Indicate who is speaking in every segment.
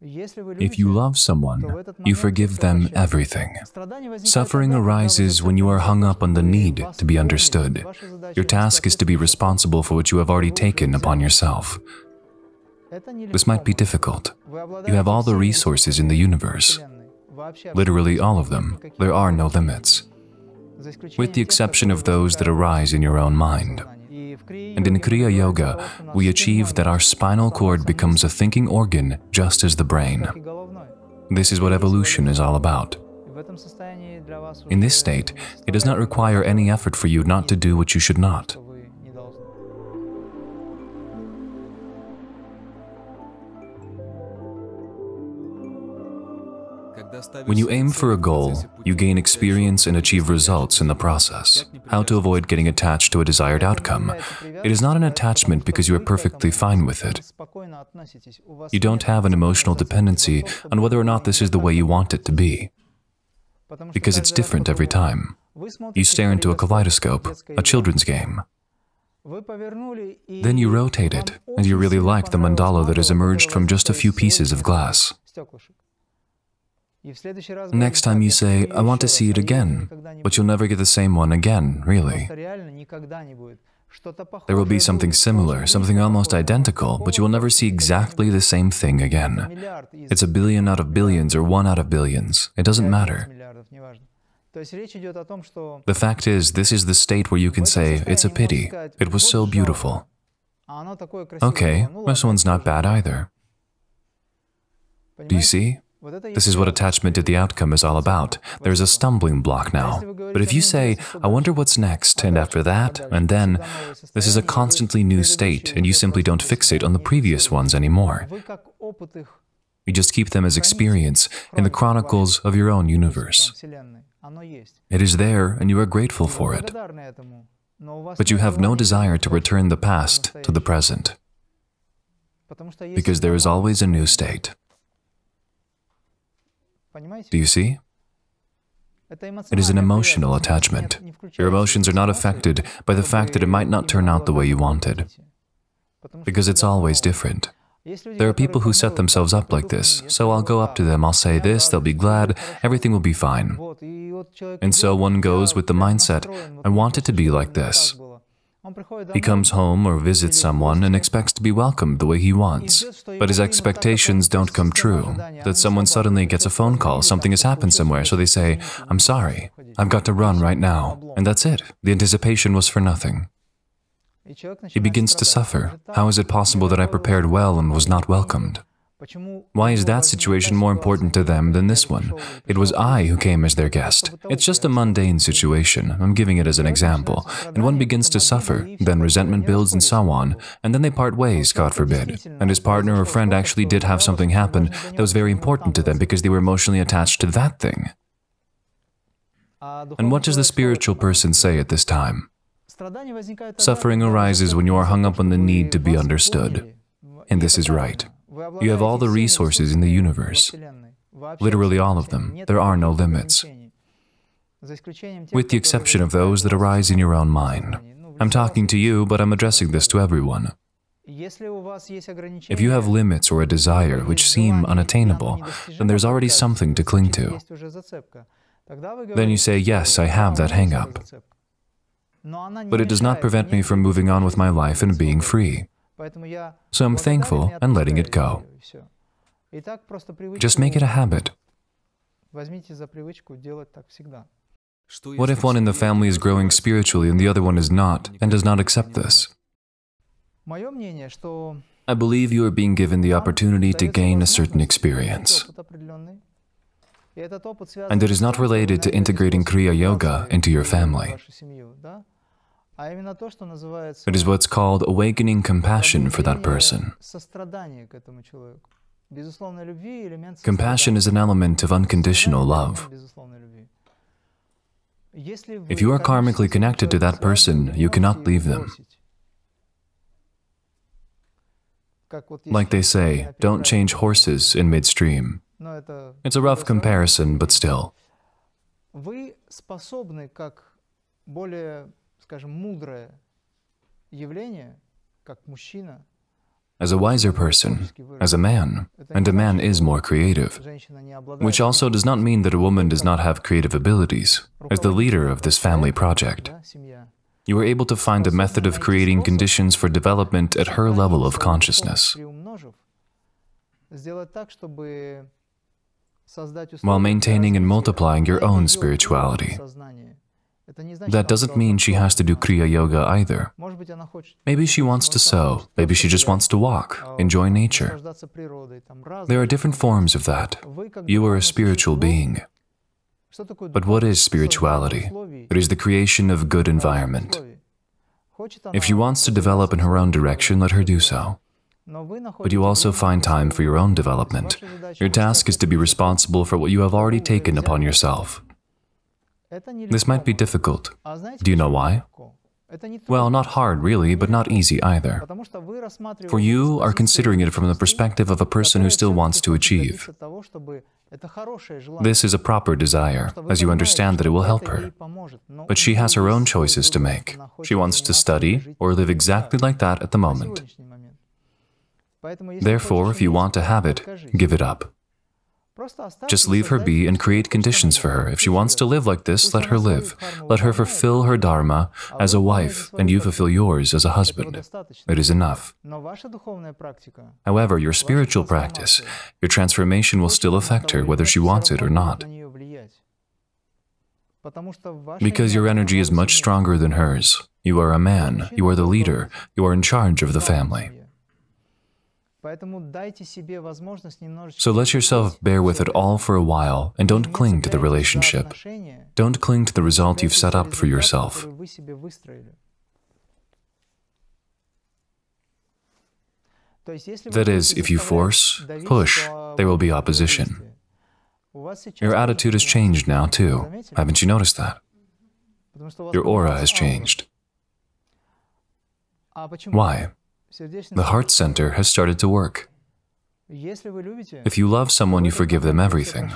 Speaker 1: If you love someone, you forgive them everything. Suffering arises when you are hung up on the need to be understood. Your task is to be responsible for what you have already taken upon yourself. This might be difficult. You have all the resources in the universe. Literally all of them. There are no limits. With the exception of those that arise in your own mind. And in Kriya Yoga, we achieve that our spinal cord becomes a thinking organ just as the brain. This is what evolution is all about. In this state, it does not require any effort for you not to do what you should not. When you aim for a goal, you gain experience and achieve results in the process. How to avoid getting attached to a desired outcome. It is not an attachment because you are perfectly fine with it. You don't have an emotional dependency on whether or not this is the way you want it to be. Because it's different every time. You stare into a kaleidoscope, a children's game. Then you rotate it, and you really like the mandala that has emerged from just a few pieces of glass. Next time you say, I want to see it again, but you'll never get the same one again, really. There will be something similar, something almost identical, but you will never see exactly the same thing again. It's a billion out of billions or one out of billions. It doesn't matter. The fact is, this is the state where you can say, it's a pity. It was so beautiful. Okay, this one's not bad either. Do you see? This is what attachment to the outcome is all about. There's a stumbling block now. But if you say, I wonder what's next, and after that, and then, this is a constantly new state, and you simply don't fixate on the previous ones anymore. You just keep them as experience in the chronicles of your own universe. It is there, and you are grateful for it. But you have no desire to return the past to the present. Because there is always a new state. Do you see? It is an emotional attachment. Your emotions are not affected by the fact that it might not turn out the way you wanted. Because it's always different. There are people who set themselves up like this, so I'll go up to them, I'll say this, they'll be glad, everything will be fine. And so one goes with the mindset, I want it to be like this. He comes home or visits someone and expects to be welcomed the way he wants. But his expectations don't come true. That someone suddenly gets a phone call, something has happened somewhere, so they say, I'm sorry, I've got to run right now. And that's it. The anticipation was for nothing. He begins to suffer. How is it possible that I prepared well and was not welcomed? Why is that situation more important to them than this one? It was I who came as their guest. It's just a mundane situation. I'm giving it as an example. And one begins to suffer, then resentment builds and so on, and then they part ways, God forbid. And his partner or friend actually did have something happen that was very important to them because they were emotionally attached to that thing. And what does the spiritual person say at this time? Suffering arises when you are hung up on the need to be understood. And this is right. You have all the resources in the universe, literally all of them. There are no limits, with the exception of those that arise in your own mind. I'm talking to you, but I'm addressing this to everyone. If you have limits or a desire which seem unattainable, then there's already something to cling to. Then you say, Yes, I have that hang up. But it does not prevent me from moving on with my life and being free. So I'm thankful and letting it go. Just make it a habit. What if one in the family is growing spiritually and the other one is not, and does not accept this? I believe you are being given the opportunity to gain a certain experience. And it is not related to integrating Kriya Yoga into your family. It is what's called awakening compassion for that person. Compassion is an element of unconditional love. If you are karmically connected to that person, you cannot leave them. Like they say, don't change horses in midstream. It's a rough comparison, but still
Speaker 2: скажем, мудрое явление, как мужчина,
Speaker 1: as a wiser person, as a man, and a man is more creative. Which also does not mean that a woman does not have creative abilities. As the leader of this family project, you were able to find a method of creating conditions for development at her level of consciousness. While maintaining and multiplying your own spirituality. That doesn't mean she has to do Kriya Yoga either. Maybe she wants to sew, maybe she just wants to walk, enjoy nature. There are different forms of that. You are a spiritual being. But what is spirituality? It is the creation of good environment. If she wants to develop in her own direction, let her do so. But you also find time for your own development. Your task is to be responsible for what you have already taken upon yourself. This might be difficult. Do you know why? Well, not hard really, but not easy either. For you are considering it from the perspective of a person who still wants to achieve. This is a proper desire, as you understand that it will help her. But she has her own choices to make. She wants to study or live exactly like that at the moment. Therefore, if you want to have it, give it up. Just leave her be and create conditions for her. If she wants to live like this, let her live. Let her fulfill her dharma as a wife, and you fulfill yours as a husband. It is enough. However, your spiritual practice, your transformation will still affect her whether she wants it or not. Because your energy is much stronger than hers. You are a man, you are the leader, you are in charge of the family. So let yourself bear with it all for a while and don't cling to the relationship. Don't cling to the result you've set up for yourself. That is, if you force, push, there will be opposition. Your attitude has changed now, too. Haven't you noticed that? Your aura has changed. Why? The heart center has started to work. If you love someone, you forgive them everything.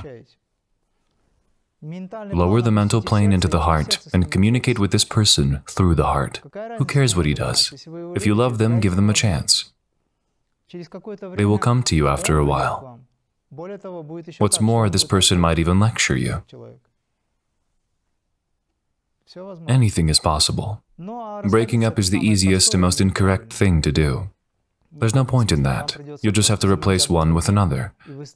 Speaker 1: Lower the mental plane into the heart and communicate with this person through the heart. Who cares what he does? If you love them, give them a chance. They will come to you after a while. What's more, this person might even lecture you. Anything is possible. Breaking up is the easiest and most incorrect thing to do. There's no point in that. You'll just have to replace one with another.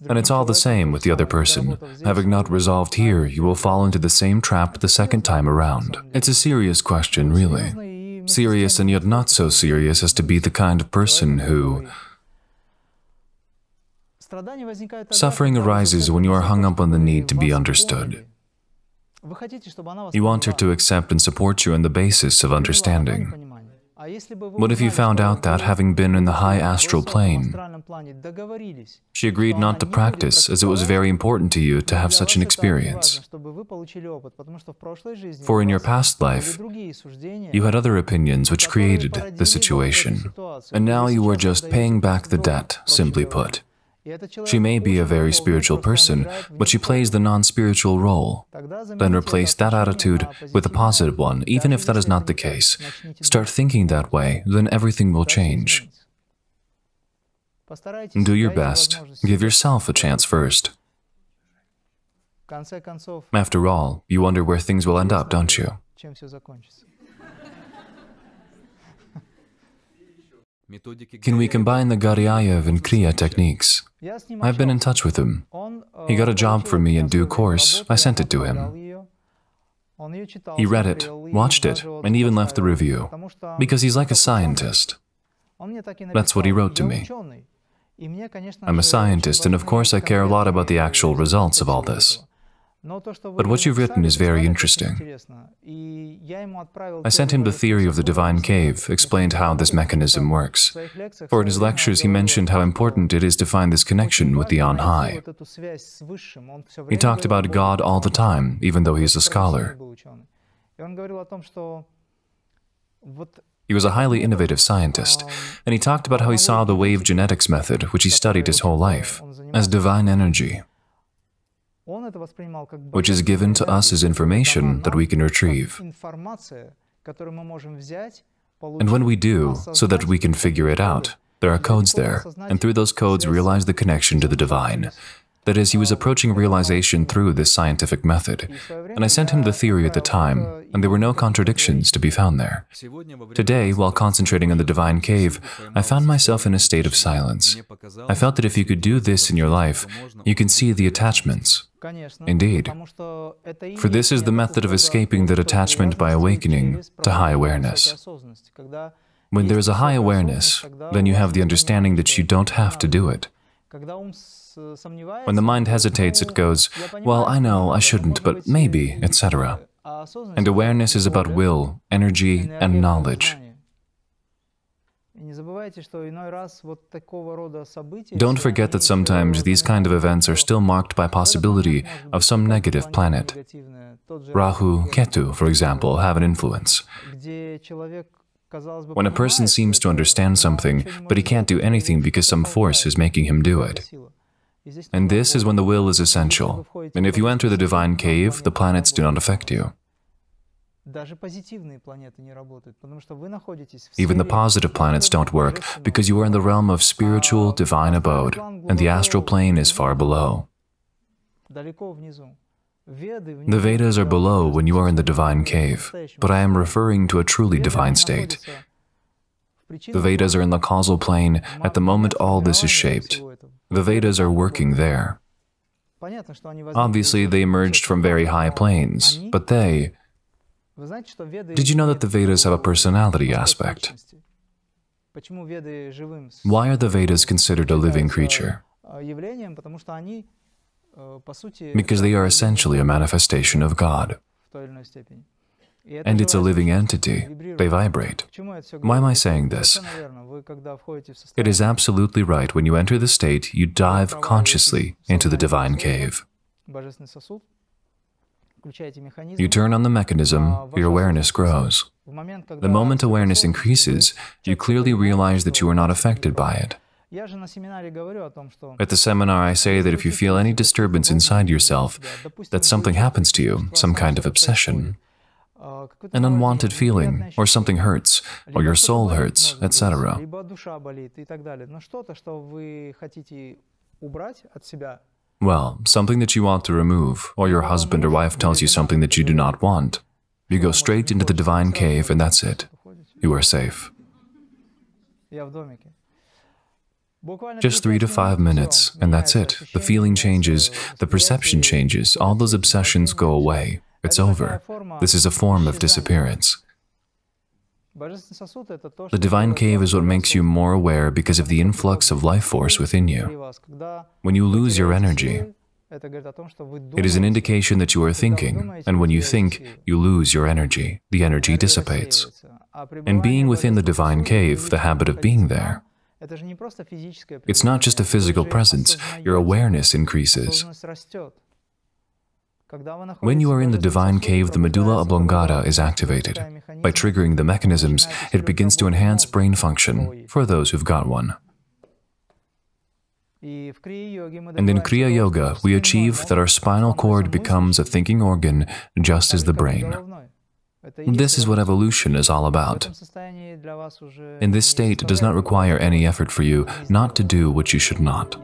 Speaker 1: And it's all the same with the other person. Having not resolved here, you will fall into the same trap the second time around. It's a serious question, really. Serious and yet not so serious as to be the kind of person who... Suffering arises when you are hung up on the need to be understood. You want her to accept and support you on the basis of understanding. What if you found out that, having been in the high astral plane, she agreed not to practice as it was very important to you to have such an experience? For in your past life, you had other opinions which created the situation, and now you are just paying back the debt, simply put. She may be a very spiritual person, but she plays the non spiritual role. Then replace that attitude with a positive one, even if that is not the case. Start thinking that way, then everything will change. Do your best. Give yourself a chance first. After all, you wonder where things will end up, don't you? Can we combine the Garyaev and Kriya techniques? I've been in touch with him. He got a job for me in due course. I sent it to him. He read it, watched it, and even left the review, because he's like a scientist. That's what he wrote to me. I'm a scientist, and of course I care a lot about the actual results of all this. But what you've written is very interesting. I sent him the theory of the divine cave, explained how this mechanism works. For in his lectures, he mentioned how important it is to find this connection with the On High. He talked about God all the time, even though he's a scholar. He was a highly innovative scientist, and he talked about how he saw the wave genetics method, which he studied his whole life, as divine energy which is given to us as information that we can retrieve. And when we do, so that we can figure it out, There are codes there, and through those codes realize the connection to the divine. That is, he was approaching realization through this scientific method, and I sent him the theory at the time, and there were no contradictions to be found there. Today, while concentrating on the divine cave, I found myself in a state of silence. I felt that if you could do this in your life, you can see the attachments. Indeed. For this is the method of escaping that attachment by awakening to high awareness. When there is a high awareness, then you have the understanding that you don't have to do it. When the mind hesitates, it goes, Well, I know, I shouldn't, but maybe, etc. And awareness is about will, energy, and knowledge. Don't forget that sometimes these kind of events are still marked by possibility of some negative planet. Rahu, Ketu, for example, have an influence. When a person seems to understand something, but he can't do anything because some force is making him do it. And this is when the will is essential. And if you enter the divine cave, the planets do not affect you. Even the positive planets don't work because you are in the realm of spiritual, divine abode, and the astral plane is far below. The Vedas are below when you are in the divine cave, but I am referring to a truly divine state. The Vedas are in the causal plane at the moment all this is shaped. The Vedas are working there. Obviously, they emerged from very high planes, but they. Did you know that the Vedas have a personality aspect? Why are the Vedas considered a living creature? Because they are essentially a manifestation of God. And it's a living entity. They vibrate. Why am I saying this? It is absolutely right. When you enter the state, you dive consciously into the divine cave. You turn on the mechanism, your awareness grows. The moment awareness increases, you clearly realize that you are not affected by it. At the seminar, I say that if you feel any disturbance inside yourself, that something happens to you, some kind of obsession, an unwanted feeling, or something hurts, or your soul hurts, etc. Well, something that you want to remove, or your husband or wife tells you something that you do not want. You go straight into the divine cave and that's it. You are safe. Just three to five minutes, and that's it. The feeling changes, the perception changes, all those obsessions go away. It's over. This is a form of disappearance. The divine cave is what makes you more aware because of the influx of life force within you. When you lose your energy, it is an indication that you are thinking, and when you think, you lose your energy. The energy dissipates. And being within the divine cave, the habit of being there, it's not just a physical presence, your awareness increases. When you are in the divine cave, the medulla oblongata is activated. By triggering the mechanisms, it begins to enhance brain function for those who've got one. And in Kriya Yoga, we achieve that our spinal cord becomes a thinking organ just as the brain. This is what evolution is all about. In this state, it does not require any effort for you not to do what you should not.